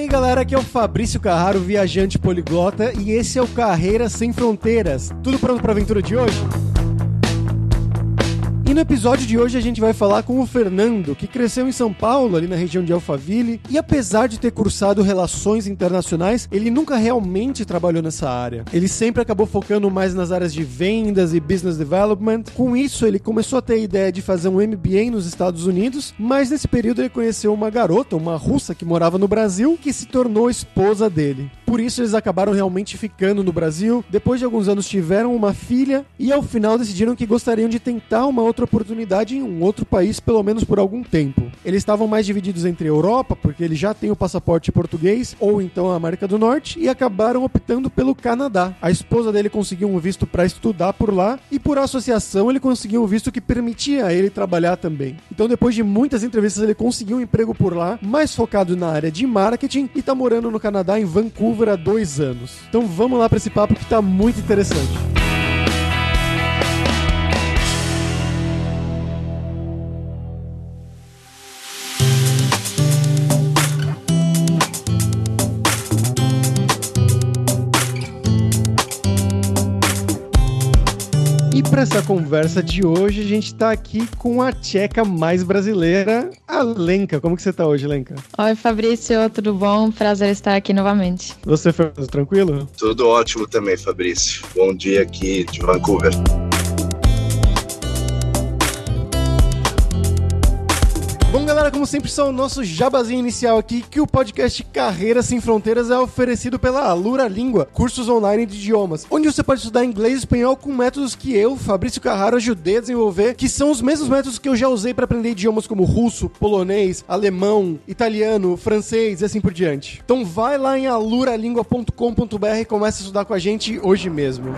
aí, galera, aqui é o Fabrício Carraro, viajante poliglota, e esse é o Carreira Sem Fronteiras. Tudo pronto para a aventura de hoje? E no episódio de hoje a gente vai falar com o Fernando, que cresceu em São Paulo, ali na região de Alphaville, e apesar de ter cursado relações internacionais, ele nunca realmente trabalhou nessa área. Ele sempre acabou focando mais nas áreas de vendas e business development. Com isso, ele começou a ter a ideia de fazer um MBA nos Estados Unidos, mas nesse período ele conheceu uma garota, uma russa que morava no Brasil, que se tornou esposa dele. Por isso eles acabaram realmente ficando no Brasil. Depois de alguns anos tiveram uma filha e ao final decidiram que gostariam de tentar uma outra oportunidade em um outro país, pelo menos por algum tempo. Eles estavam mais divididos entre Europa, porque ele já tem o passaporte português, ou então a América do Norte, e acabaram optando pelo Canadá. A esposa dele conseguiu um visto para estudar por lá e por associação ele conseguiu um visto que permitia a ele trabalhar também. Então depois de muitas entrevistas ele conseguiu um emprego por lá, mais focado na área de marketing e tá morando no Canadá em Vancouver há dois anos. Então vamos lá para esse papo que tá muito interessante. Para essa conversa de hoje, a gente está aqui com a tcheca mais brasileira, a Lenka. Como que você está hoje, Lenka? Oi, Fabrício, tudo bom? Prazer estar aqui novamente. Você, foi tranquilo? Tudo ótimo também, Fabrício. Bom dia aqui de Vancouver. Bom, galera, como sempre, só o nosso jabazinho inicial aqui, que o podcast Carreira Sem Fronteiras é oferecido pela Alura Língua, cursos online de idiomas, onde você pode estudar inglês e espanhol com métodos que eu, Fabrício Carraro, ajudei a desenvolver, que são os mesmos métodos que eu já usei para aprender idiomas como russo, polonês, alemão, italiano, francês e assim por diante. Então vai lá em aluralingua.com.br e comece a estudar com a gente hoje mesmo.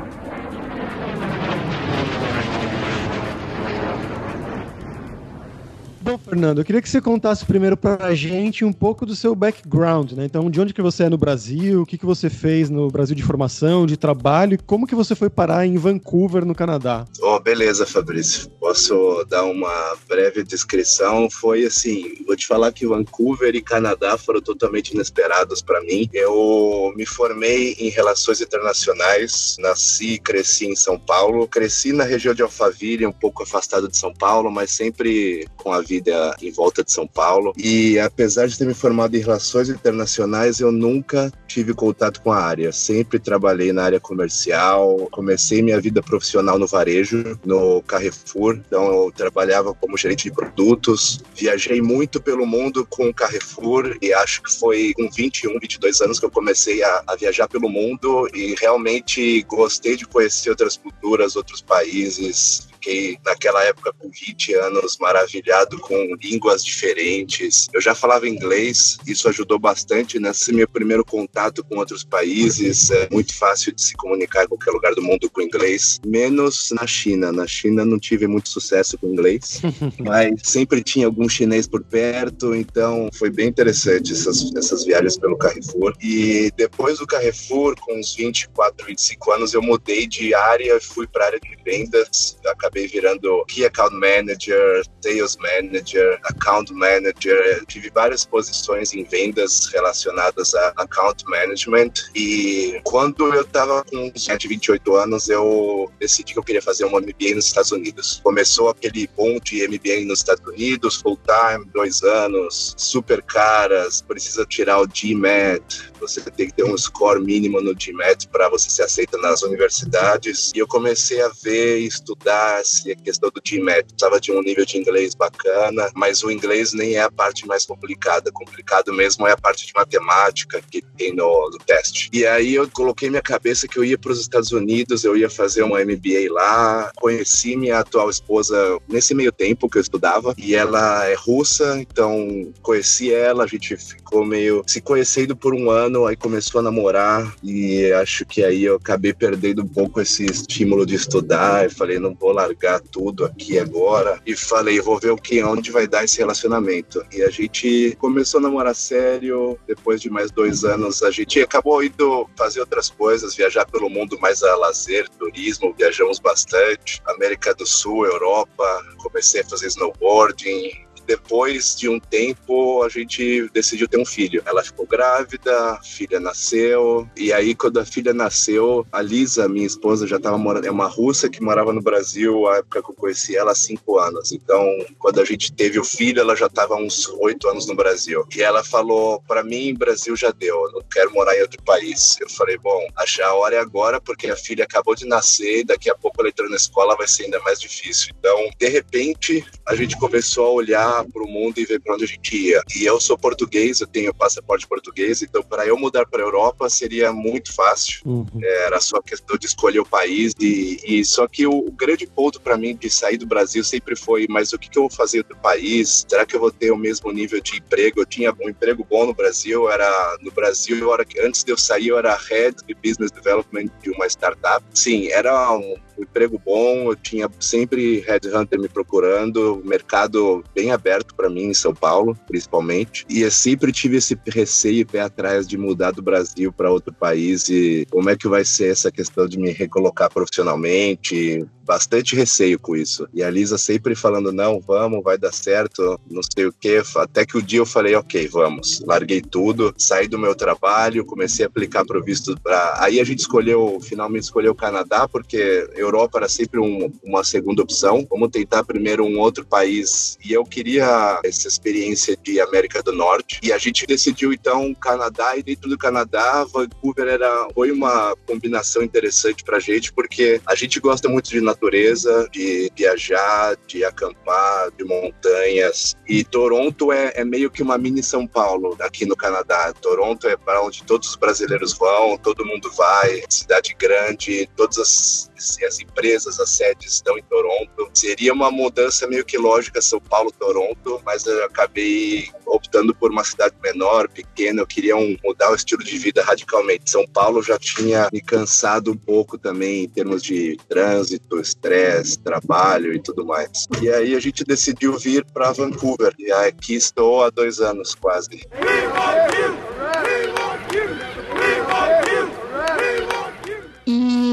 Fernando, eu queria que você contasse primeiro pra gente um pouco do seu background, né? Então, de onde que você é no Brasil, o que que você fez no Brasil de formação, de trabalho, e como que você foi parar em Vancouver, no Canadá? Oh, beleza, Fabrício. Posso dar uma breve descrição? Foi assim, vou te falar que Vancouver e Canadá foram totalmente inesperados para mim. Eu me formei em relações internacionais, nasci e cresci em São Paulo, cresci na região de Alphaville, um pouco afastado de São Paulo, mas sempre com a vida em volta de São Paulo. E apesar de ter me formado em relações internacionais, eu nunca tive contato com a área. Sempre trabalhei na área comercial. Comecei minha vida profissional no varejo, no Carrefour. Então eu trabalhava como gerente de produtos. Viajei muito pelo mundo com o Carrefour e acho que foi com 21, 22 anos que eu comecei a, a viajar pelo mundo e realmente gostei de conhecer outras culturas, outros países fiquei naquela época com 20 anos maravilhado com línguas diferentes. Eu já falava inglês, isso ajudou bastante nesse meu primeiro contato com outros países. É muito fácil de se comunicar em qualquer lugar do mundo com inglês, menos na China. Na China não tive muito sucesso com inglês, mas sempre tinha algum chinês por perto, então foi bem interessante essas, essas viagens pelo Carrefour. E depois do Carrefour, com uns 24, 25 anos, eu mudei de área, fui para a área de vendas, acabei acabei virando Key Account Manager, Sales Manager, Account Manager. Tive várias posições em vendas relacionadas a Account Management. E quando eu estava com 27, 28 anos, eu decidi que eu queria fazer um MBA nos Estados Unidos. Começou aquele boom de MBA nos Estados Unidos, full time, dois anos, super caras, precisa tirar o GMAT, você tem que ter um score mínimo no GMAT para você ser aceita nas universidades. E eu comecei a ver estudar a questão do GMAT. Precisava de um nível de inglês bacana, mas o inglês nem é a parte mais complicada. Complicado mesmo é a parte de matemática que tem no, no teste. E aí eu coloquei minha cabeça que eu ia para os Estados Unidos, eu ia fazer uma MBA lá. Conheci minha atual esposa nesse meio tempo que eu estudava e ela é russa, então conheci ela, a gente ficou meio se conhecendo por um ano, aí começou a namorar e acho que aí eu acabei perdendo um pouco esse estímulo de estudar. Eu falei, não vou largar largar tudo aqui agora e falei, vou ver o que onde vai dar esse relacionamento. E a gente começou a namorar sério, depois de mais dois anos a gente acabou indo fazer outras coisas, viajar pelo mundo mais a lazer, turismo, viajamos bastante, América do Sul, Europa, comecei a fazer snowboarding, depois de um tempo, a gente decidiu ter um filho. Ela ficou grávida, a filha nasceu, e aí quando a filha nasceu, a Lisa, minha esposa, já estava morando, é uma russa que morava no Brasil, a época que eu conheci ela, há cinco anos. Então, quando a gente teve o filho, ela já estava uns oito anos no Brasil. E ela falou, para mim, Brasil já deu, eu não quero morar em outro país. Eu falei, bom, a hora é agora, porque a filha acabou de nascer, e daqui a pouco ela entrou na escola, vai ser ainda mais difícil. Então, de repente, a gente começou a olhar para o mundo e ver para onde a gente ia. E eu sou português, eu tenho passaporte português, então para eu mudar para a Europa seria muito fácil. Uhum. Era só questão de escolher o país. E, e só que o, o grande ponto para mim de sair do Brasil sempre foi: mas o que, que eu vou fazer do país? Será que eu vou ter o mesmo nível de emprego? Eu tinha um emprego bom no Brasil, era no Brasil, eu era, antes de eu sair, eu era head de business development de uma startup. Sim, era um emprego bom, eu tinha sempre headhunter me procurando, mercado bem aberto para mim em São Paulo, principalmente. E eu sempre tive esse receio e pé atrás de mudar do Brasil para outro país e como é que vai ser essa questão de me recolocar profissionalmente, bastante receio com isso. E a Lisa sempre falando: não, vamos, vai dar certo, não sei o quê. Até que o dia eu falei: ok, vamos. Larguei tudo, saí do meu trabalho, comecei a aplicar para o visto. Pra... Aí a gente escolheu, finalmente escolheu o Canadá, porque Europa era sempre um, uma segunda opção. Vamos tentar primeiro um outro país. E eu queria essa experiência de América do Norte. E a gente decidiu então Canadá, e dentro do Canadá, Vancouver era, foi uma combinação interessante para gente, porque a gente gosta muito de natureza, de viajar, de acampar, de montanhas. E Toronto é, é meio que uma mini São Paulo aqui no Canadá. Toronto é para onde todos os brasileiros vão, todo mundo vai, cidade grande, todas as, as empresas, as sedes estão em Toronto. Seria uma mudança meio que lógica São Paulo-Toronto, mas eu acabei optando por uma cidade menor, pequena. Eu queria um, mudar o estilo de vida radicalmente. São Paulo já tinha me cansado um pouco também em termos de trânsito, estresse, trabalho e tudo mais. E aí a gente decidiu vir para Vancouver. E aqui estou há dois anos quase.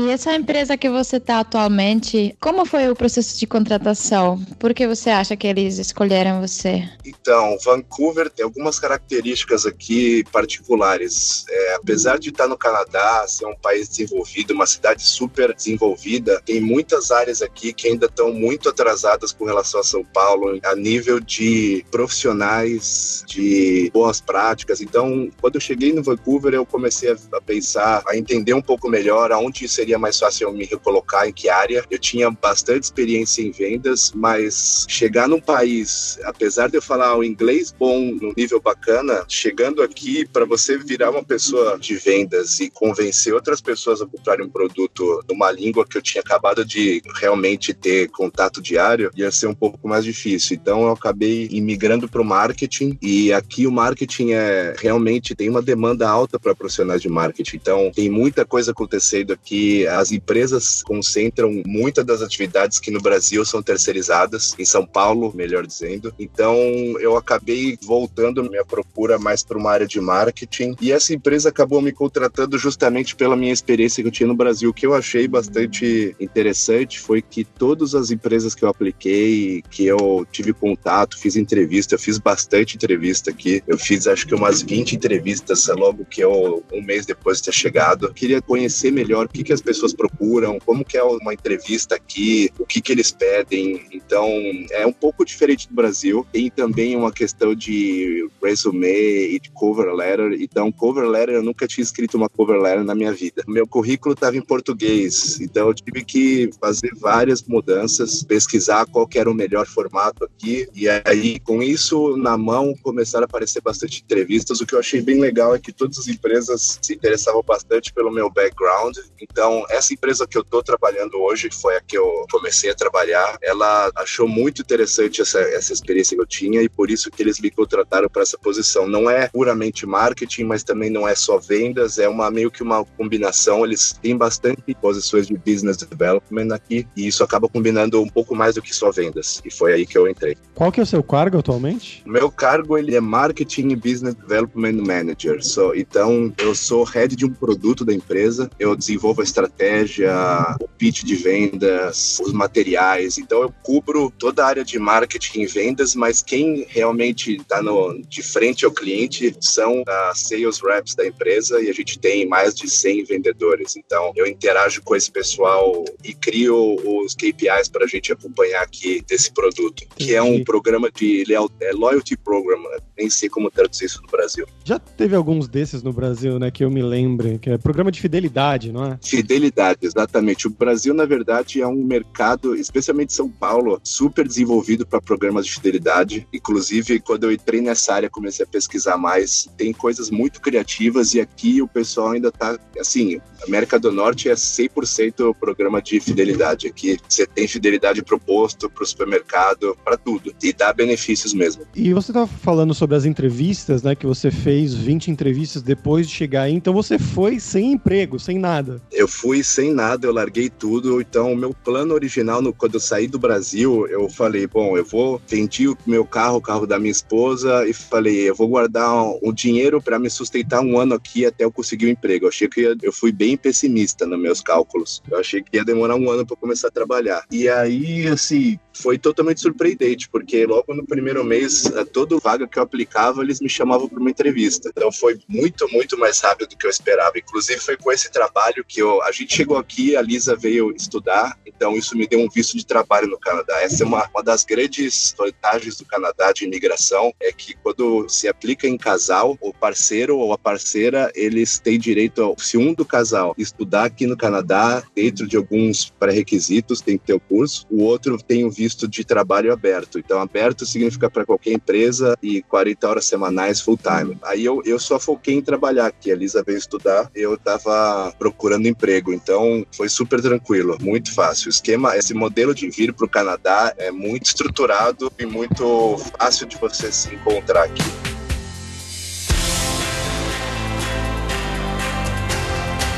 Essa empresa que você está atualmente, como foi o processo de contratação? Por que você acha que eles escolheram você? Então, Vancouver tem algumas características aqui particulares. É, apesar de estar no Canadá, ser um país desenvolvido, uma cidade super desenvolvida, tem muitas áreas aqui que ainda estão muito atrasadas com relação a São Paulo, a nível de profissionais, de boas práticas. Então, quando eu cheguei no Vancouver, eu comecei a pensar, a entender um pouco melhor aonde seria mais fácil eu me recolocar, em que área. Eu tinha bastante experiência em vendas, mas chegar num país, apesar de eu falar o inglês bom, no nível bacana, chegando aqui para você virar uma pessoa de vendas e convencer outras pessoas a comprarem um produto numa língua que eu tinha acabado de realmente ter contato diário, ia ser um pouco mais difícil. Então eu acabei imigrando para o marketing e aqui o marketing é realmente tem uma demanda alta para profissionais de marketing. Então tem muita coisa acontecendo aqui. As empresas concentram muitas das atividades que no Brasil são terceirizadas, em São Paulo, melhor dizendo. Então eu acabei voltando minha procura mais para uma área de marketing e essa empresa acabou me contratando justamente pela minha experiência que eu tinha no Brasil. O que eu achei bastante interessante foi que todas as empresas que eu apliquei, que eu tive contato, fiz entrevista, eu fiz bastante entrevista aqui. Eu fiz acho que umas 20 entrevistas logo que eu, um mês depois de ter chegado. Eu queria conhecer melhor o que, que as pessoas procuram, como que é uma entrevista aqui, o que, que eles pedem. Então, é um pouco diferente do Brasil. Tem também uma questão de resume e de cover letter. Então, cover letter, eu nunca tinha escrito uma cover letter na minha vida. Meu currículo estava em português, então eu tive que fazer várias mudanças, pesquisar qual era o melhor formato aqui. E aí, com isso na mão, começaram a aparecer bastante entrevistas. O que eu achei bem legal é que todas as empresas se interessavam bastante pelo meu background. Então, essa empresa que eu estou trabalhando hoje, que foi a que eu comecei a trabalhar, ela achou muito interessante essa, essa experiência que eu tinha e por isso que eles me contrataram para essa posição. Não é puramente marketing, mas também não é só vendas, é uma meio que uma combinação. Eles têm bastante posições de business development aqui e isso acaba combinando um pouco mais do que só vendas. E foi aí que eu entrei. Qual que é o seu cargo atualmente? Meu cargo ele é Marketing Business Development Manager. So, então, eu sou head de um produto da empresa, eu desenvolvo a estratégia estratégia, o pitch de vendas, os materiais. Então eu cubro toda a área de marketing e vendas, mas quem realmente está de frente ao cliente são as sales reps da empresa e a gente tem mais de 100 vendedores. Então eu interajo com esse pessoal e crio os KPIs para a gente acompanhar aqui desse produto, que é um programa de é loyalty program, né? nem sei como traduzir isso no Brasil. Já teve alguns desses no Brasil, né, que eu me lembre, que é programa de fidelidade, não é? Fidelidade, exatamente. O Brasil, na verdade, é um mercado, especialmente São Paulo, super desenvolvido para programas de fidelidade. Inclusive, quando eu entrei nessa área, comecei a pesquisar mais. Tem coisas muito criativas e aqui o pessoal ainda está, assim, América do Norte é 100% programa de fidelidade. Aqui você tem fidelidade proposto para o supermercado, para tudo. E dá benefícios mesmo. E você estava falando sobre as entrevistas, né? Que você fez 20 entrevistas depois de chegar aí. Então você foi sem emprego, sem nada. Eu fui sem nada, eu larguei tudo. Então, o meu plano original, no, quando eu saí do Brasil, eu falei: bom, eu vou vendi o meu carro, o carro da minha esposa, e falei: eu vou guardar um, um dinheiro para me sustentar um ano aqui até eu conseguir um emprego. Eu achei que eu, eu fui bem pessimista nos meus cálculos. Eu achei que ia demorar um ano para começar a trabalhar. E aí, assim, foi totalmente surpreendente, porque logo no primeiro mês, toda vaga que eu aplicava, eles me chamavam para uma entrevista. Então foi muito, muito mais rápido do que eu esperava. Inclusive foi com esse trabalho que eu, a gente chegou aqui, a Lisa veio estudar, então isso me deu um visto de trabalho no Canadá. Essa é uma, uma das grandes vantagens do Canadá de imigração, é que quando se aplica em casal, o parceiro ou a parceira, eles têm direito, se um do casal estudar aqui no Canadá, dentro de alguns pré-requisitos, tem que ter o curso, o outro tem o visto de trabalho aberto. Então, aberto significa para qualquer empresa e 40 horas semanais full time. Aí eu, eu só foquei em trabalhar aqui. A Lisa veio estudar, eu estava procurando emprego. Então, foi super tranquilo, muito fácil. O esquema, esse modelo de vir para o Canadá é muito estruturado e muito fácil de você se encontrar aqui.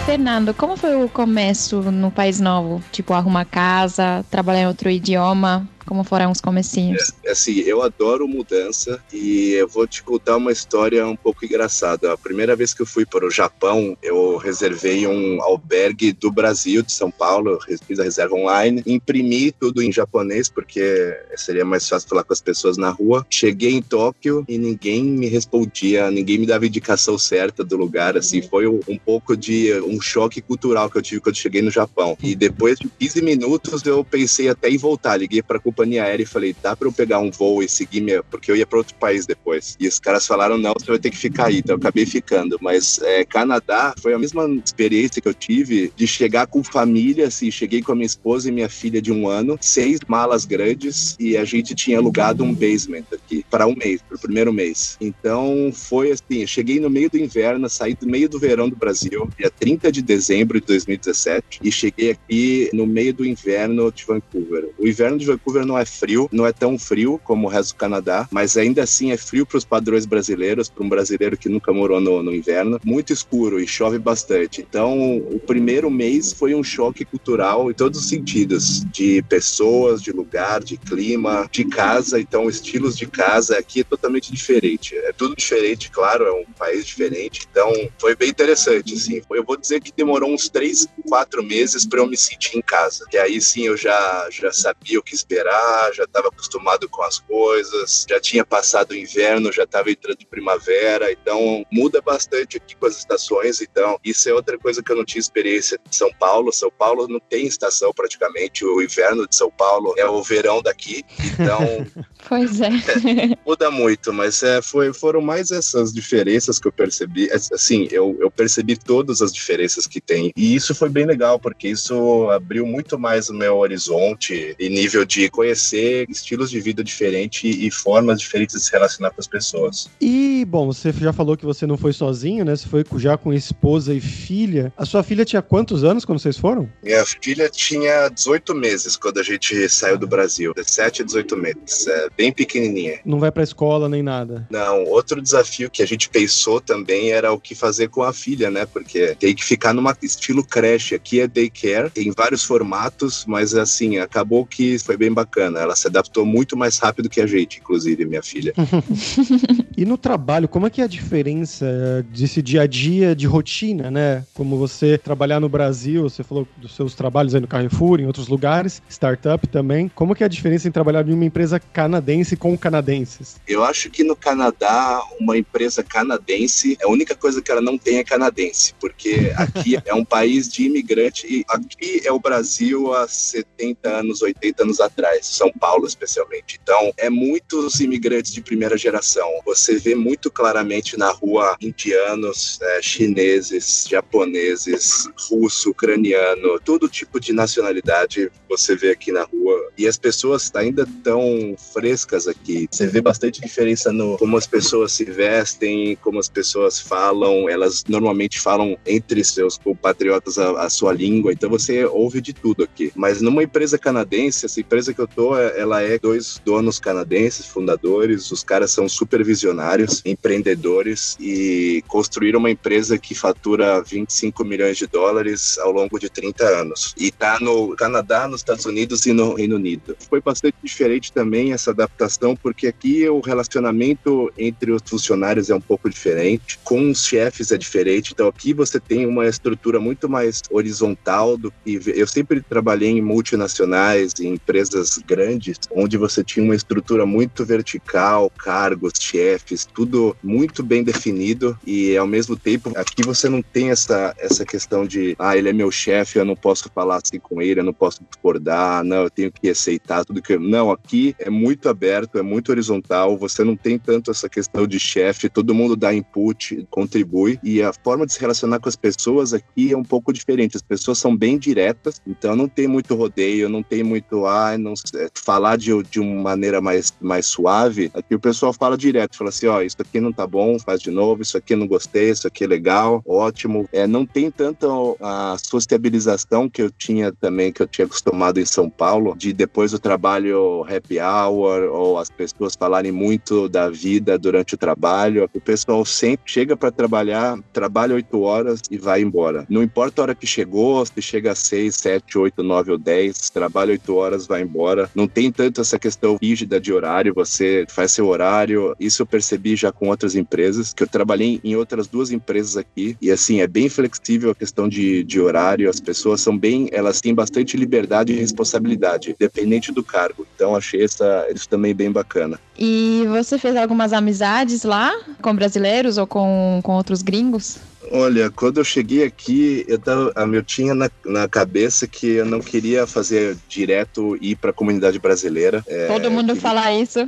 Fernando, como foi o começo no País Novo? Tipo, arrumar casa, trabalhar em outro idioma? Como foram os comecinhos? É, assim, eu adoro mudança e eu vou te contar uma história um pouco engraçada. A primeira vez que eu fui para o Japão, eu reservei um albergue do Brasil, de São Paulo, fiz a reserva online, imprimi tudo em japonês porque seria mais fácil falar com as pessoas na rua. Cheguei em Tóquio e ninguém me respondia, ninguém me dava indicação certa do lugar, assim, foi um, um pouco de um choque cultural que eu tive quando cheguei no Japão. E depois de 15 minutos eu pensei até em voltar, liguei para companhia aérea e falei, dá pra eu pegar um voo e seguir minha... Porque eu ia pra outro país depois. E os caras falaram, não, você vai ter que ficar aí. Então eu acabei ficando. Mas é, Canadá foi a mesma experiência que eu tive de chegar com família, assim, cheguei com a minha esposa e minha filha de um ano, seis malas grandes e a gente tinha alugado um basement aqui para um mês, pro primeiro mês. Então foi assim, cheguei no meio do inverno, saí do meio do verão do Brasil, dia 30 de dezembro de 2017 e cheguei aqui no meio do inverno de Vancouver. O inverno de Vancouver Vancouver não é frio, não é tão frio como o resto do Canadá, mas ainda assim é frio para os padrões brasileiros, para um brasileiro que nunca morou no, no, inverno. Muito escuro e chove bastante. Então, o primeiro mês foi um choque cultural em todos os sentidos, de pessoas, de lugar, de clima, de casa. Então, estilos de casa aqui é totalmente diferente. É tudo diferente, claro, é um país diferente. Então, foi bem interessante, assim. Eu vou dizer que demorou uns três, quatro meses para eu me sentir em casa. E aí sim eu já já sabia o que esperar já estava acostumado com as coisas, já tinha passado o inverno, já estava entrando primavera, então muda bastante aqui com as estações. Então, isso é outra coisa que eu não tinha experiência de São Paulo. São Paulo não tem estação praticamente. O inverno de São Paulo é o verão daqui. Então. pois é. é. Muda muito, mas é, foi, foram mais essas diferenças que eu percebi. Assim, eu, eu percebi todas as diferenças que tem. E isso foi bem legal, porque isso abriu muito mais o meu horizonte e nível de conhecer estilos de vida diferentes e formas diferentes de se relacionar com as pessoas. E, bom, você já falou que você não foi sozinho, né? Você foi já com esposa e filha. A sua filha tinha quantos anos quando vocês foram? Minha filha tinha 18 meses quando a gente saiu do Brasil. 17 a 18 meses. É bem pequenininha. Não vai pra escola nem nada? Não. Outro desafio que a gente pensou também era o que fazer com a filha, né? Porque tem que ficar numa estilo creche. Aqui é daycare, tem vários formatos, mas assim, acabou que foi bem bacana bacana. Ela se adaptou muito mais rápido que a gente, inclusive, minha filha. e no trabalho, como é que é a diferença desse dia a dia de rotina, né? Como você trabalhar no Brasil, você falou dos seus trabalhos aí no Carrefour, em outros lugares, startup também. Como que é a diferença em trabalhar em uma empresa canadense com canadenses? Eu acho que no Canadá, uma empresa canadense, a única coisa que ela não tem é canadense, porque aqui é um país de imigrante e aqui é o Brasil há 70 anos, 80 anos atrás, São Paulo especialmente. Então, é muitos imigrantes de primeira geração. Você vê muito claramente na rua indianos, é, chineses, japoneses, russo, ucraniano, todo tipo de nacionalidade você vê aqui na rua. E as pessoas ainda tão frescas aqui. Você vê bastante diferença no como as pessoas se vestem, como as pessoas falam. Elas normalmente falam entre seus compatriotas a, a sua língua. Então você ouve de tudo aqui. Mas numa empresa canadense, essa empresa que eu ela é dois donos canadenses, fundadores. Os caras são supervisionários, empreendedores e construíram uma empresa que fatura 25 milhões de dólares ao longo de 30 anos. E tá no Canadá, nos Estados Unidos e no Reino Unido. Foi bastante diferente também essa adaptação, porque aqui o relacionamento entre os funcionários é um pouco diferente, com os chefes é diferente. Então aqui você tem uma estrutura muito mais horizontal do que eu sempre trabalhei em multinacionais, em empresas grandes, onde você tinha uma estrutura muito vertical, cargos, chefes, tudo muito bem definido e ao mesmo tempo aqui você não tem essa essa questão de ah, ele é meu chefe, eu não posso falar assim com ele, eu não posso discordar, não, eu tenho que aceitar tudo que não, aqui é muito aberto, é muito horizontal, você não tem tanto essa questão de chefe, todo mundo dá input, contribui e a forma de se relacionar com as pessoas aqui é um pouco diferente. As pessoas são bem diretas, então não tem muito rodeio, não tem muito ah, não falar de, de uma maneira mais mais suave. Aqui o pessoal fala direto, fala assim, ó, oh, isso aqui não tá bom, faz de novo, isso aqui não gostei, isso aqui é legal, ótimo. É, não tem tanto a sociabilização que eu tinha também, que eu tinha acostumado em São Paulo, de depois do trabalho happy hour, ou as pessoas falarem muito da vida durante o trabalho. O pessoal sempre chega para trabalhar, trabalha oito horas e vai embora. Não importa a hora que chegou, se chega às seis, sete, oito, nove ou dez, trabalha oito horas, vai embora. Não tem tanto essa questão rígida de horário, você faz seu horário. Isso eu percebi já com outras empresas, que eu trabalhei em outras duas empresas aqui, e assim, é bem flexível a questão de, de horário, as pessoas são bem, elas têm bastante liberdade e responsabilidade, dependente do cargo. Então achei essa, isso também bem bacana. E você fez algumas amizades lá com brasileiros ou com, com outros gringos? Olha, quando eu cheguei aqui, eu, tava, eu tinha na, na cabeça que eu não queria fazer direto ir para a comunidade brasileira. É, Todo mundo fala isso.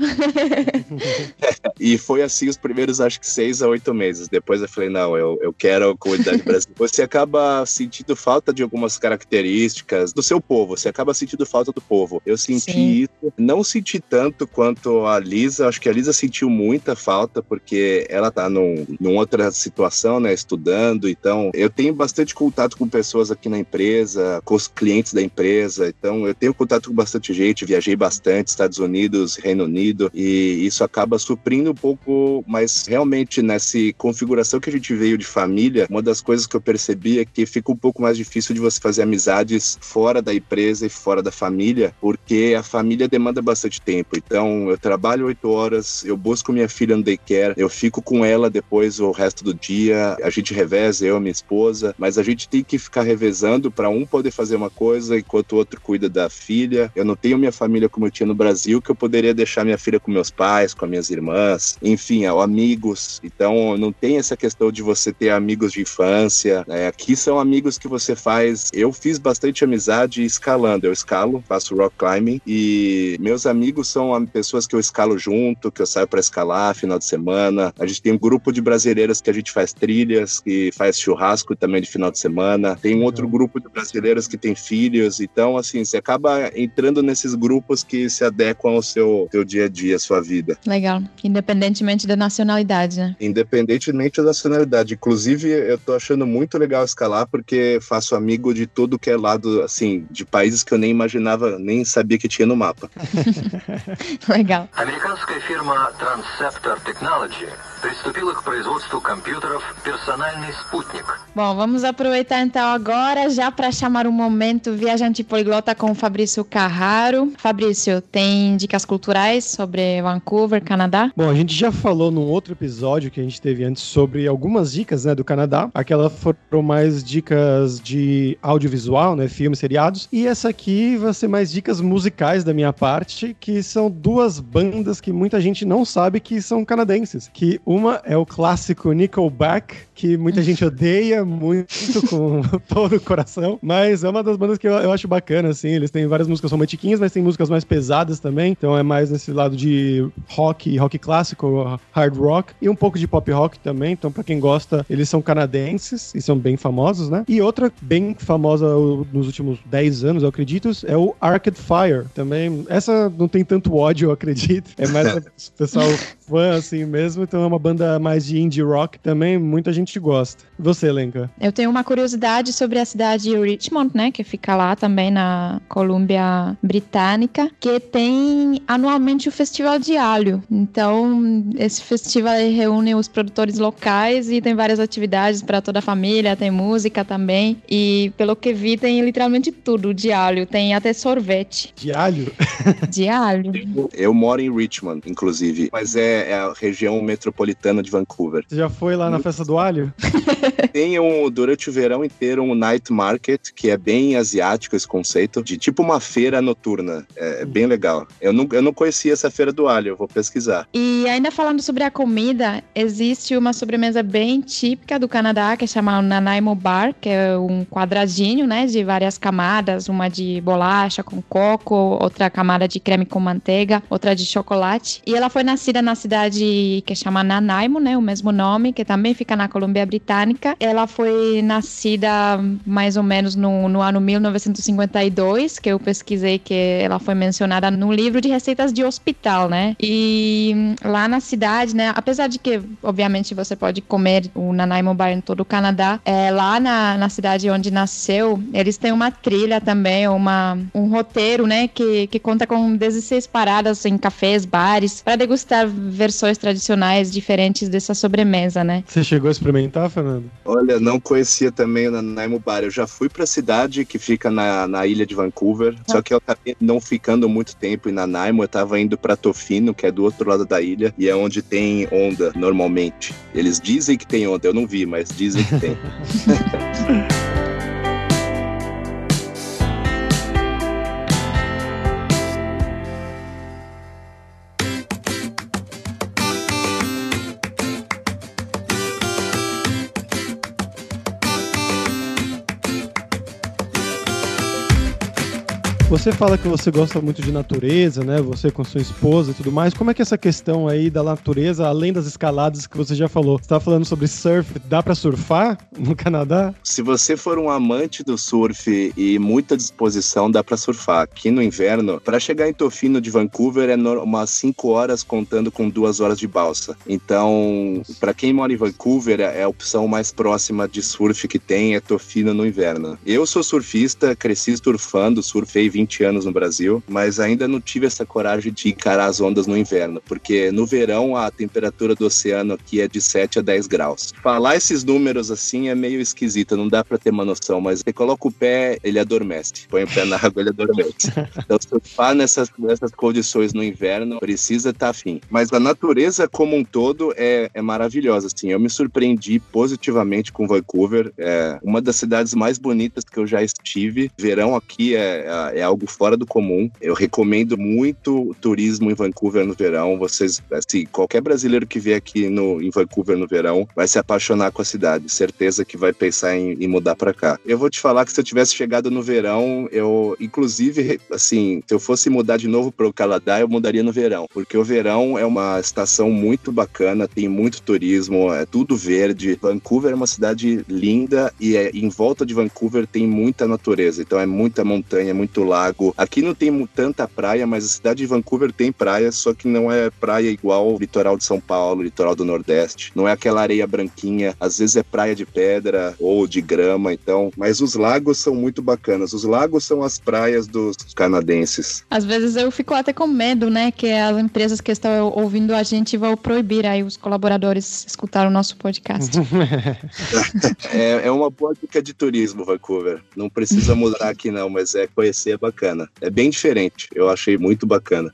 e foi assim os primeiros, acho que seis a oito meses. Depois eu falei, não, eu, eu quero a comunidade brasileira. Você acaba sentindo falta de algumas características do seu povo, você acaba sentindo falta do povo. Eu senti Sim. isso, não senti tanto quanto a Lisa, acho que a Lisa sentiu muita falta, porque ela tá num, numa outra situação, né, estudando então eu tenho bastante contato com pessoas aqui na empresa, com os clientes da empresa, então eu tenho contato com bastante gente, viajei bastante, Estados Unidos, Reino Unido, e isso acaba suprindo um pouco, mas realmente nessa configuração que a gente veio de família, uma das coisas que eu percebi é que fica um pouco mais difícil de você fazer amizades fora da empresa e fora da família, porque a família demanda bastante tempo. Então eu trabalho oito horas, eu busco minha filha no daycare, eu fico com ela depois o resto do dia, a gente reveza, eu minha esposa, mas a gente tem que ficar revezando para um poder fazer uma coisa enquanto o outro cuida da filha. Eu não tenho minha família como eu tinha no Brasil, que eu poderia deixar minha filha com meus pais, com as minhas irmãs, enfim, amigos. Então, não tem essa questão de você ter amigos de infância. Né? Aqui são amigos que você faz. Eu fiz bastante amizade escalando. Eu escalo, faço rock climbing e meus amigos são pessoas que eu escalo junto, que eu saio para escalar final de semana. A gente tem um grupo de brasileiras que a gente faz trilhas, que que faz churrasco também de final de semana. Tem um outro grupo de brasileiros que tem filhos. Então, assim, você acaba entrando nesses grupos que se adequam ao seu, seu dia a dia, à sua vida. Legal. Independentemente da nacionalidade, né? Independentemente da nacionalidade. Inclusive, eu tô achando muito legal escalar porque faço amigo de todo que é lado, assim, de países que eu nem imaginava, nem sabia que tinha no mapa. legal. Американская фирма Transceptor Technology приступила к производству компьютеров персонального Bom, vamos aproveitar então agora já para chamar um momento viajante poliglota com o Fabrício Carraro. Fabrício, tem dicas culturais sobre Vancouver, Canadá? Bom, a gente já falou num outro episódio que a gente teve antes sobre algumas dicas, né, do Canadá. Aquela foram mais dicas de audiovisual, né, filmes, seriados. E essa aqui vai ser mais dicas musicais da minha parte, que são duas bandas que muita gente não sabe que são canadenses. Que uma é o clássico Nickelback, que muita gente odeia muito com todo o coração, mas é uma das bandas que eu, eu, acho bacana, assim. Eles têm várias músicas romantiquinhas, mas tem músicas mais pesadas também. Então é mais nesse lado de rock, rock clássico, hard rock e um pouco de pop rock também. Então, para quem gosta, eles são canadenses e são bem famosos, né? E outra bem famosa nos últimos 10 anos, eu acredito, é o Arcade Fire. Também, essa não tem tanto ódio, eu acredito. É mais o pessoal fã, assim mesmo. Então é uma banda mais de indie rock também, muita gente gosta. E você, Lenka? Eu tenho uma curiosidade sobre a cidade de Richmond, né, que fica lá também na Colômbia Britânica, que tem anualmente o Festival de Alho. Então, esse festival reúne os produtores locais e tem várias atividades para toda a família, tem música também. E pelo que vi, tem literalmente tudo de alho. Tem até sorvete. De alho? De alho. Eu moro em Richmond, inclusive, mas é, é a região metropolitana de Vancouver. Você já foi lá na festa do alho? tem um, durante o verão inteiro, um night market, que é bem asiático esse conceito, de tipo uma feira noturna. É, é bem legal. Eu não, eu não conhecia essa feira do alho, eu vou pesquisar. E ainda falando sobre a comida, existe uma sobremesa bem típica do Canadá, que é chamada Nanaimo Bar, que é um quadradinho, né, de várias camadas, uma de bolacha com coco, outra camada de creme com manteiga, outra de chocolate. E ela foi nascida na cidade que chama Nanaimo, né, o mesmo nome, que também fica na Colômbia Britânica. Ela foi nascida mais ou menos no, no ano 1952, que eu pesquisei que ela foi mencionada no livro de receitas de hospital, né? E lá na cidade, né, apesar de que, obviamente, você pode comer o Nanaimo Bar em todo o Canadá, é, lá na, na cidade onde nasceu, eles têm uma trilha também, uma, um roteiro, né, que, que conta com 16 paradas em cafés, bares, para degustar versões tradicionais diferentes dessa sobremesa, né? Você chegou a Fernando? Olha, não conhecia também o Nanaimo Bar. Eu já fui para a cidade que fica na, na ilha de Vancouver, ah. só que eu acabei não ficando muito tempo em Nanaimo. Eu estava indo para Tofino, que é do outro lado da ilha, e é onde tem onda normalmente. Eles dizem que tem onda, eu não vi, mas dizem que tem. Você fala que você gosta muito de natureza, né? Você com sua esposa e tudo mais. Como é que é essa questão aí da natureza, além das escaladas que você já falou? Você estava falando sobre surf, dá para surfar no Canadá? Se você for um amante do surf e muita disposição, dá para surfar. Aqui no inverno, para chegar em Tofino de Vancouver é umas 5 horas contando com duas horas de balsa. Então, para quem mora em Vancouver, é a opção mais próxima de surf que tem é Tofino no inverno. Eu sou surfista, cresci surfando, surfei 20 20 anos no Brasil, mas ainda não tive essa coragem de encarar as ondas no inverno, porque no verão a temperatura do oceano aqui é de 7 a 10 graus. Falar esses números assim é meio esquisito, não dá para ter uma noção, mas você coloca o pé, ele adormece. Põe o pé na água, ele adormece. Então, surfar nessas, nessas condições no inverno precisa estar tá afim. Mas a natureza como um todo é, é maravilhosa, assim. Eu me surpreendi positivamente com Vancouver, é uma das cidades mais bonitas que eu já estive. Verão aqui é, é, é algo fora do comum. Eu recomendo muito turismo em Vancouver no verão. Vocês, assim, qualquer brasileiro que vier aqui no, em Vancouver no verão vai se apaixonar com a cidade. Certeza que vai pensar em, em mudar para cá. Eu vou te falar que se eu tivesse chegado no verão, eu, inclusive, assim, se eu fosse mudar de novo para o Canadá, eu mudaria no verão, porque o verão é uma estação muito bacana, tem muito turismo, é tudo verde. Vancouver é uma cidade linda e é, em volta de Vancouver tem muita natureza, então é muita montanha, muito lago. Aqui não tem tanta praia, mas a cidade de Vancouver tem praia, só que não é praia igual o litoral de São Paulo, litoral do Nordeste. Não é aquela areia branquinha, às vezes é praia de pedra ou de grama, então. Mas os lagos são muito bacanas. Os lagos são as praias dos canadenses. Às vezes eu fico até com medo, né, que as empresas que estão ouvindo a gente vão proibir aí os colaboradores escutar o nosso podcast. é, é uma boa dica de turismo, Vancouver. Não precisa mudar aqui não, mas é conhecer bacana. É bem diferente. Eu achei muito bacana.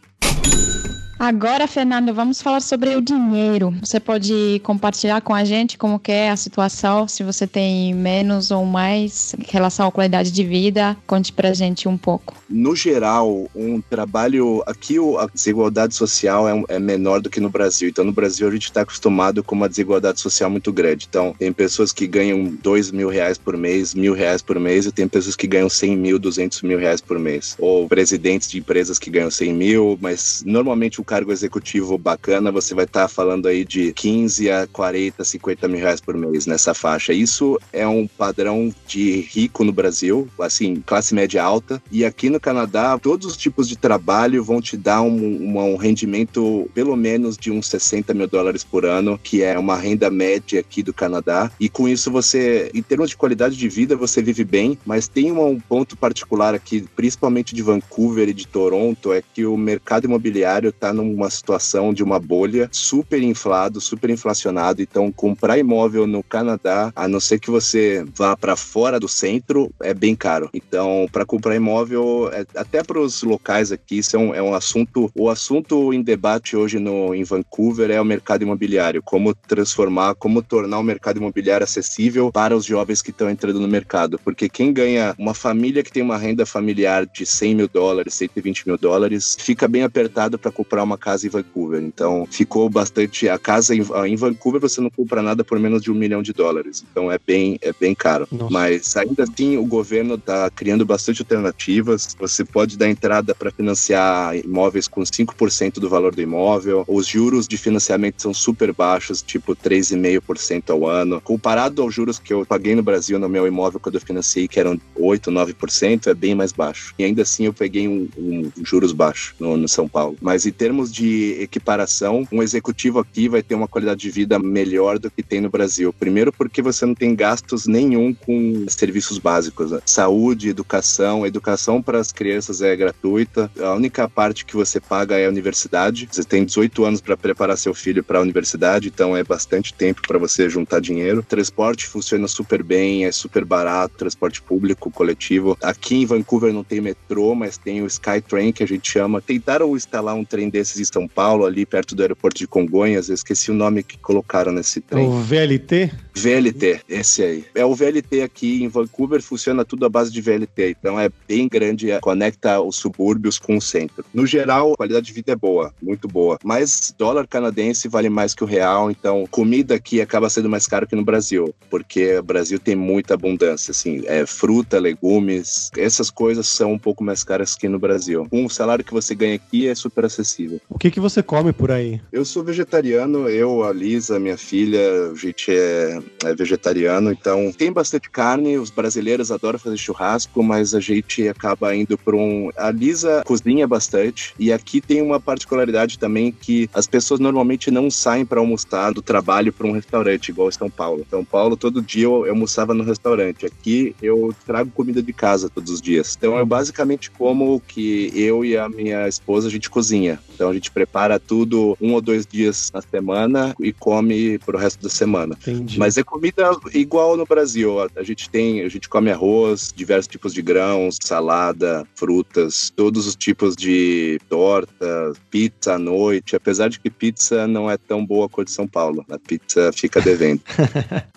Agora, Fernando, vamos falar sobre o dinheiro. Você pode compartilhar com a gente como é a situação, se você tem menos ou mais em relação à qualidade de vida. Conte pra gente um pouco. No geral, um trabalho aqui a desigualdade social é, é menor do que no Brasil. Então, no Brasil a gente está acostumado com uma desigualdade social muito grande. Então, tem pessoas que ganham dois mil reais por mês, mil reais por mês, e tem pessoas que ganham cem mil, duzentos mil reais por mês. Ou presidentes de empresas que ganham cem mil, mas normalmente o cargo executivo bacana, você vai estar tá falando aí de 15 a 40, 50 mil reais por mês nessa faixa. Isso é um padrão de rico no Brasil, assim, classe média alta. E aqui no Canadá, todos os tipos de trabalho vão te dar um, um, rendimento pelo menos de uns 60 mil dólares por ano, que é uma renda média aqui do Canadá. E com isso você, em termos de qualidade de vida, você vive bem, mas tem um ponto particular aqui, principalmente de Vancouver e de Toronto, é que o mercado imobiliário está numa situação de uma bolha super inflado, super inflacionado. Então, comprar imóvel no Canadá, a não ser que você vá para fora do centro, é bem caro. Então, para comprar imóvel, é, até para os locais aqui, isso é um, é um assunto. O assunto em debate hoje no, em Vancouver é o mercado imobiliário. Como transformar, como tornar o mercado imobiliário acessível para os jovens que estão entrando no mercado. Porque quem ganha, uma família que tem uma renda familiar de 100 mil dólares, 120 mil dólares, fica bem apertado para comprar uma casa em Vancouver. Então ficou bastante. A casa em, em, Vancouver você não compra nada por menos de um milhão de dólares. Então é bem, é bem caro. Nossa. Mas ainda assim o governo está criando bastante alternativas. Você pode dar entrada para financiar imóveis com 5% do valor do imóvel. Os juros de financiamento são super baixos, tipo 3,5% ao ano. Comparado aos juros que eu paguei no Brasil no meu imóvel quando eu financiei, que eram 8, 9%, é bem mais baixo. E ainda assim eu peguei um, um juros baixo no, no São Paulo. Mas em termos de equiparação, um executivo aqui vai ter uma qualidade de vida melhor do que tem no Brasil. Primeiro, porque você não tem gastos nenhum com serviços básicos, né? saúde, educação. Educação para as crianças é gratuita. A única parte que você paga é a universidade. Você tem 18 anos para preparar seu filho para a universidade, então é bastante tempo para você juntar dinheiro. Transporte funciona super bem, é super barato, transporte público, coletivo. Aqui em Vancouver não tem metrô, mas tem o Skytrain que a gente chama. Tentaram instalar um trem desses em São Paulo, ali perto do aeroporto de Congonhas. Eu esqueci o nome que colocaram nesse trem. O VLT? VLT, esse aí. É o VLT aqui em Vancouver, funciona tudo à base de VLT. Então é bem grande, é, conecta os subúrbios com o centro. No geral, a qualidade de vida é boa, muito boa. Mas dólar canadense vale mais que o real, então comida aqui acaba sendo mais caro que no Brasil, porque o Brasil tem muita abundância, assim, é fruta, legumes, essas coisas são um pouco mais caras que no Brasil. Com o salário que você ganha aqui é super acessível. O que que você come por aí? Eu sou vegetariano, eu, a Lisa, minha filha, a gente é, é, vegetariano, então tem bastante carne. Os brasileiros adoram fazer churrasco, mas a gente acaba indo por um. A Lisa cozinha bastante e aqui tem uma particularidade também que as pessoas normalmente não saem para almoçar do trabalho para um restaurante, igual São Paulo. São Paulo, todo dia eu, eu almoçava no restaurante. Aqui eu trago comida de casa todos os dias. Então eu basicamente como que eu e a minha esposa a gente cozinha. Então a gente prepara tudo um ou dois dias na semana e come pro resto da semana. Entendi. Mas é comida igual no Brasil. A gente tem, a gente come arroz, diversos tipos de grãos, salada, frutas, todos os tipos de torta, pizza à noite. Apesar de que pizza não é tão boa quanto São Paulo. A pizza fica devendo.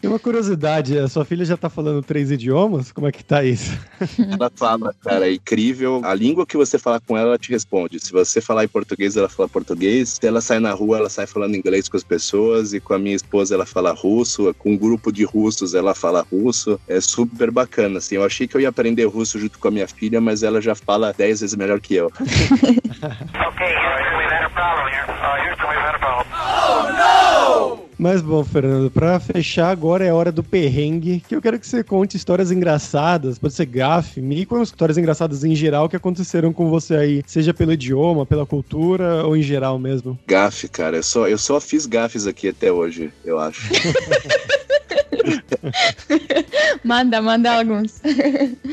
Tem uma curiosidade, a sua filha já tá falando três idiomas? Como é que tá isso? ela fala, cara, é incrível. A língua que você falar com ela, ela te responde. Se você falar em português, ela fala português. Se ela sai na rua, ela sai falando inglês com as pessoas, e com a minha esposa ela fala russo, com um grupo de russos ela fala russo. É super bacana, assim. Eu achei que eu ia aprender russo junto com a minha filha, mas ela já fala dez vezes melhor que eu. ok, Houston, we've had a problem here. Uh, Houston, we've had a problem. Oh, no! Mas bom, Fernando, pra fechar agora é hora do perrengue, que eu quero que você conte histórias engraçadas, pode ser gafe, mico, histórias engraçadas em geral que aconteceram com você aí, seja pelo idioma, pela cultura ou em geral mesmo. Gafe, cara, eu só, eu só fiz gafes aqui até hoje, eu acho. manda, manda alguns.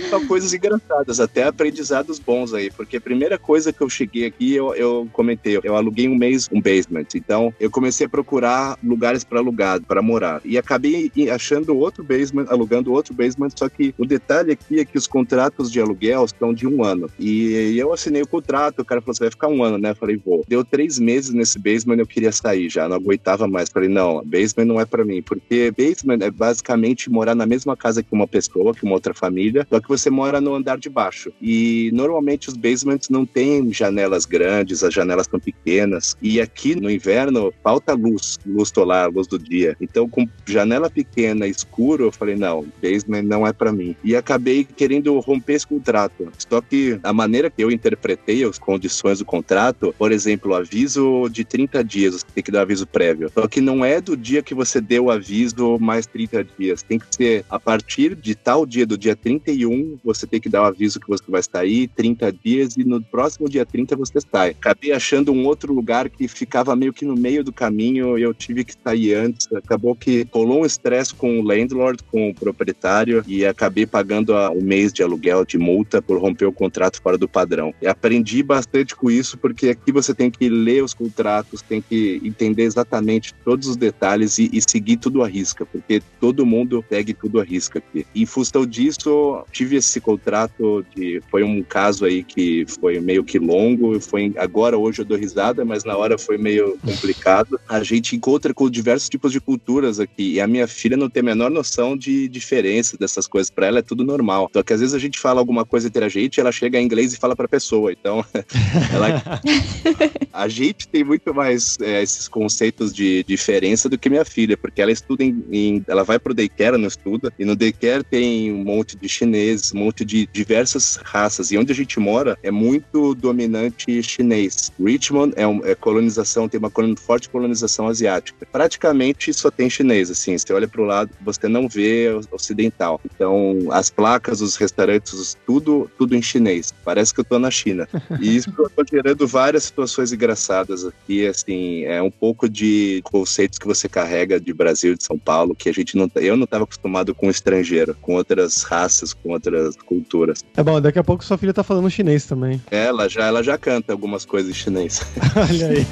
São coisas engraçadas, até aprendizados bons aí, porque a primeira coisa que eu cheguei aqui, eu, eu comentei, eu aluguei um mês um basement, então eu comecei a procurar lugares para alugar, para morar, e acabei achando outro basement, alugando outro basement, só que o detalhe aqui é que os contratos de aluguel estão de um ano, e eu assinei o contrato, o cara falou, você vai ficar um ano, né? Eu falei, vou. Deu três meses nesse basement, eu queria sair já, não aguentava mais. Falei, não, basement não é para mim, porque basement é basicamente morar na mesma casa que uma pessoa, que uma outra família, só que você mora no andar de baixo. E normalmente os basements não têm janelas grandes, as janelas são pequenas. E aqui no inverno falta luz, luz solar, luz do dia. Então, com janela pequena, escuro, eu falei, não, basement não é para mim. E acabei querendo romper esse contrato. Só que a maneira que eu interpretei as condições do contrato, por exemplo, aviso de 30 dias, você tem que dar aviso prévio. Só que não é do dia que você deu o aviso mais 30 30 dias. Tem que ser a partir de tal dia, do dia 31, você tem que dar o aviso que você vai sair, 30 dias, e no próximo dia 30 você sai. Acabei achando um outro lugar que ficava meio que no meio do caminho, eu tive que sair antes. Acabou que rolou um estresse com o landlord, com o proprietário, e acabei pagando um mês de aluguel de multa por romper o contrato fora do padrão. E aprendi bastante com isso, porque aqui você tem que ler os contratos, tem que entender exatamente todos os detalhes e, e seguir tudo à risca, porque todo mundo pegue tudo à risca aqui. Em função disso, tive esse contrato de. Foi um caso aí que foi meio que longo, foi agora hoje eu dou risada, mas na hora foi meio complicado. A gente encontra com diversos tipos de culturas aqui e a minha filha não tem a menor noção de diferença dessas coisas. Para ela é tudo normal. Só que às vezes a gente fala alguma coisa entre a gente, ela chega em inglês e fala para pessoa. Então, ela... a gente tem muito mais é, esses conceitos de diferença do que minha filha, porque ela estuda em, em ela vai pro daycare, não estuda, e no daycare tem um monte de chineses, um monte de diversas raças, e onde a gente mora é muito dominante chinês. Richmond é, um, é colonização, tem uma forte colonização asiática. Praticamente só tem chinês, assim, você olha pro lado, você não vê ocidental. Então, as placas, os restaurantes, tudo, tudo em chinês. Parece que eu tô na China. E isso tá gerando várias situações engraçadas aqui, assim, é um pouco de conceitos que você carrega de Brasil, de São Paulo, que a gente não, eu não estava acostumado com estrangeiro, com outras raças, com outras culturas. É bom, daqui a pouco sua filha tá falando chinês também. Ela já, ela já canta algumas coisas em chinês. Olha aí.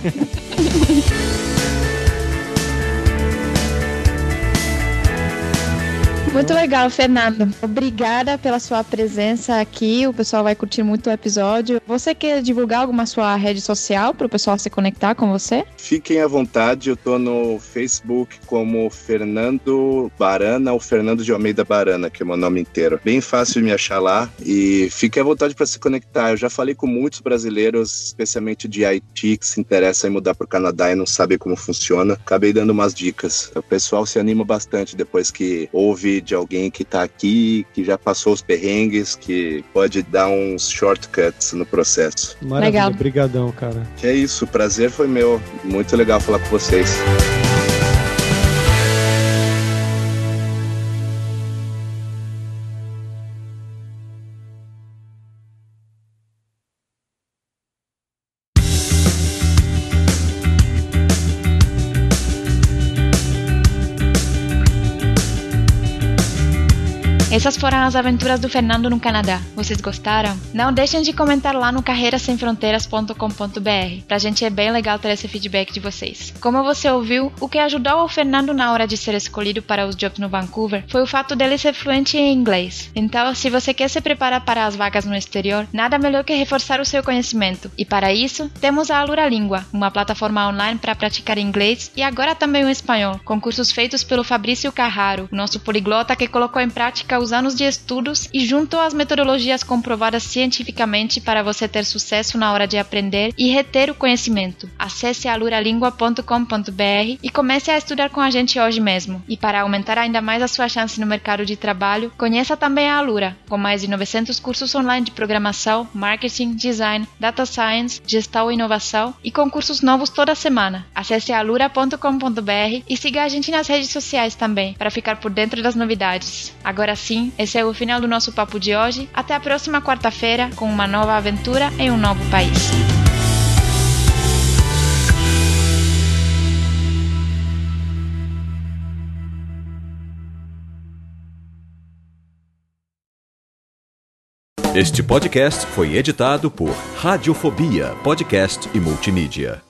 Muito legal, Fernando. Obrigada pela sua presença aqui. O pessoal vai curtir muito o episódio. Você quer divulgar alguma sua rede social para o pessoal se conectar com você? Fiquem à vontade. Eu tô no Facebook como Fernando Barana ou Fernando de Almeida Barana, que é meu nome inteiro. Bem fácil me achar lá. E fiquem à vontade para se conectar. Eu já falei com muitos brasileiros, especialmente de Haiti, que se interessam em mudar para o Canadá e não sabem como funciona. Acabei dando umas dicas. O pessoal se anima bastante depois que ouve de alguém que está aqui, que já passou os perrengues, que pode dar uns shortcuts no processo. Maravilha, legal. Obrigadão, cara. Que é isso, o prazer foi meu. Muito legal falar com vocês. As aventuras do Fernando no Canadá. Vocês gostaram? Não deixem de comentar lá no carreirasemfronteiras.com.br. Pra gente é bem legal ter esse feedback de vocês. Como você ouviu, o que ajudou o Fernando na hora de ser escolhido para os jobs no Vancouver foi o fato dele ser fluente em inglês. Então, se você quer se preparar para as vagas no exterior, nada melhor que reforçar o seu conhecimento. E para isso, temos a Alura Língua, uma plataforma online para praticar inglês e agora também o espanhol, com cursos feitos pelo Fabrício Carraro, nosso poliglota que colocou em prática os anos de estudos e juntou as metodologias comprovadas cientificamente para você ter sucesso na hora de aprender e reter o conhecimento. Acesse aluralingua.com.br e comece a estudar com a gente hoje mesmo. E para aumentar ainda mais a sua chance no mercado de trabalho, conheça também a Alura, com mais de 900 cursos online de programação, marketing, design, data science, gestão e inovação e concursos novos toda semana. Acesse alura.com.br e siga a gente nas redes sociais também, para ficar por dentro das novidades. Agora sim, esse é o final do nosso papo de hoje. Até a próxima quarta-feira com uma nova aventura em um novo país. Este podcast foi editado por Radiofobia, podcast e multimídia.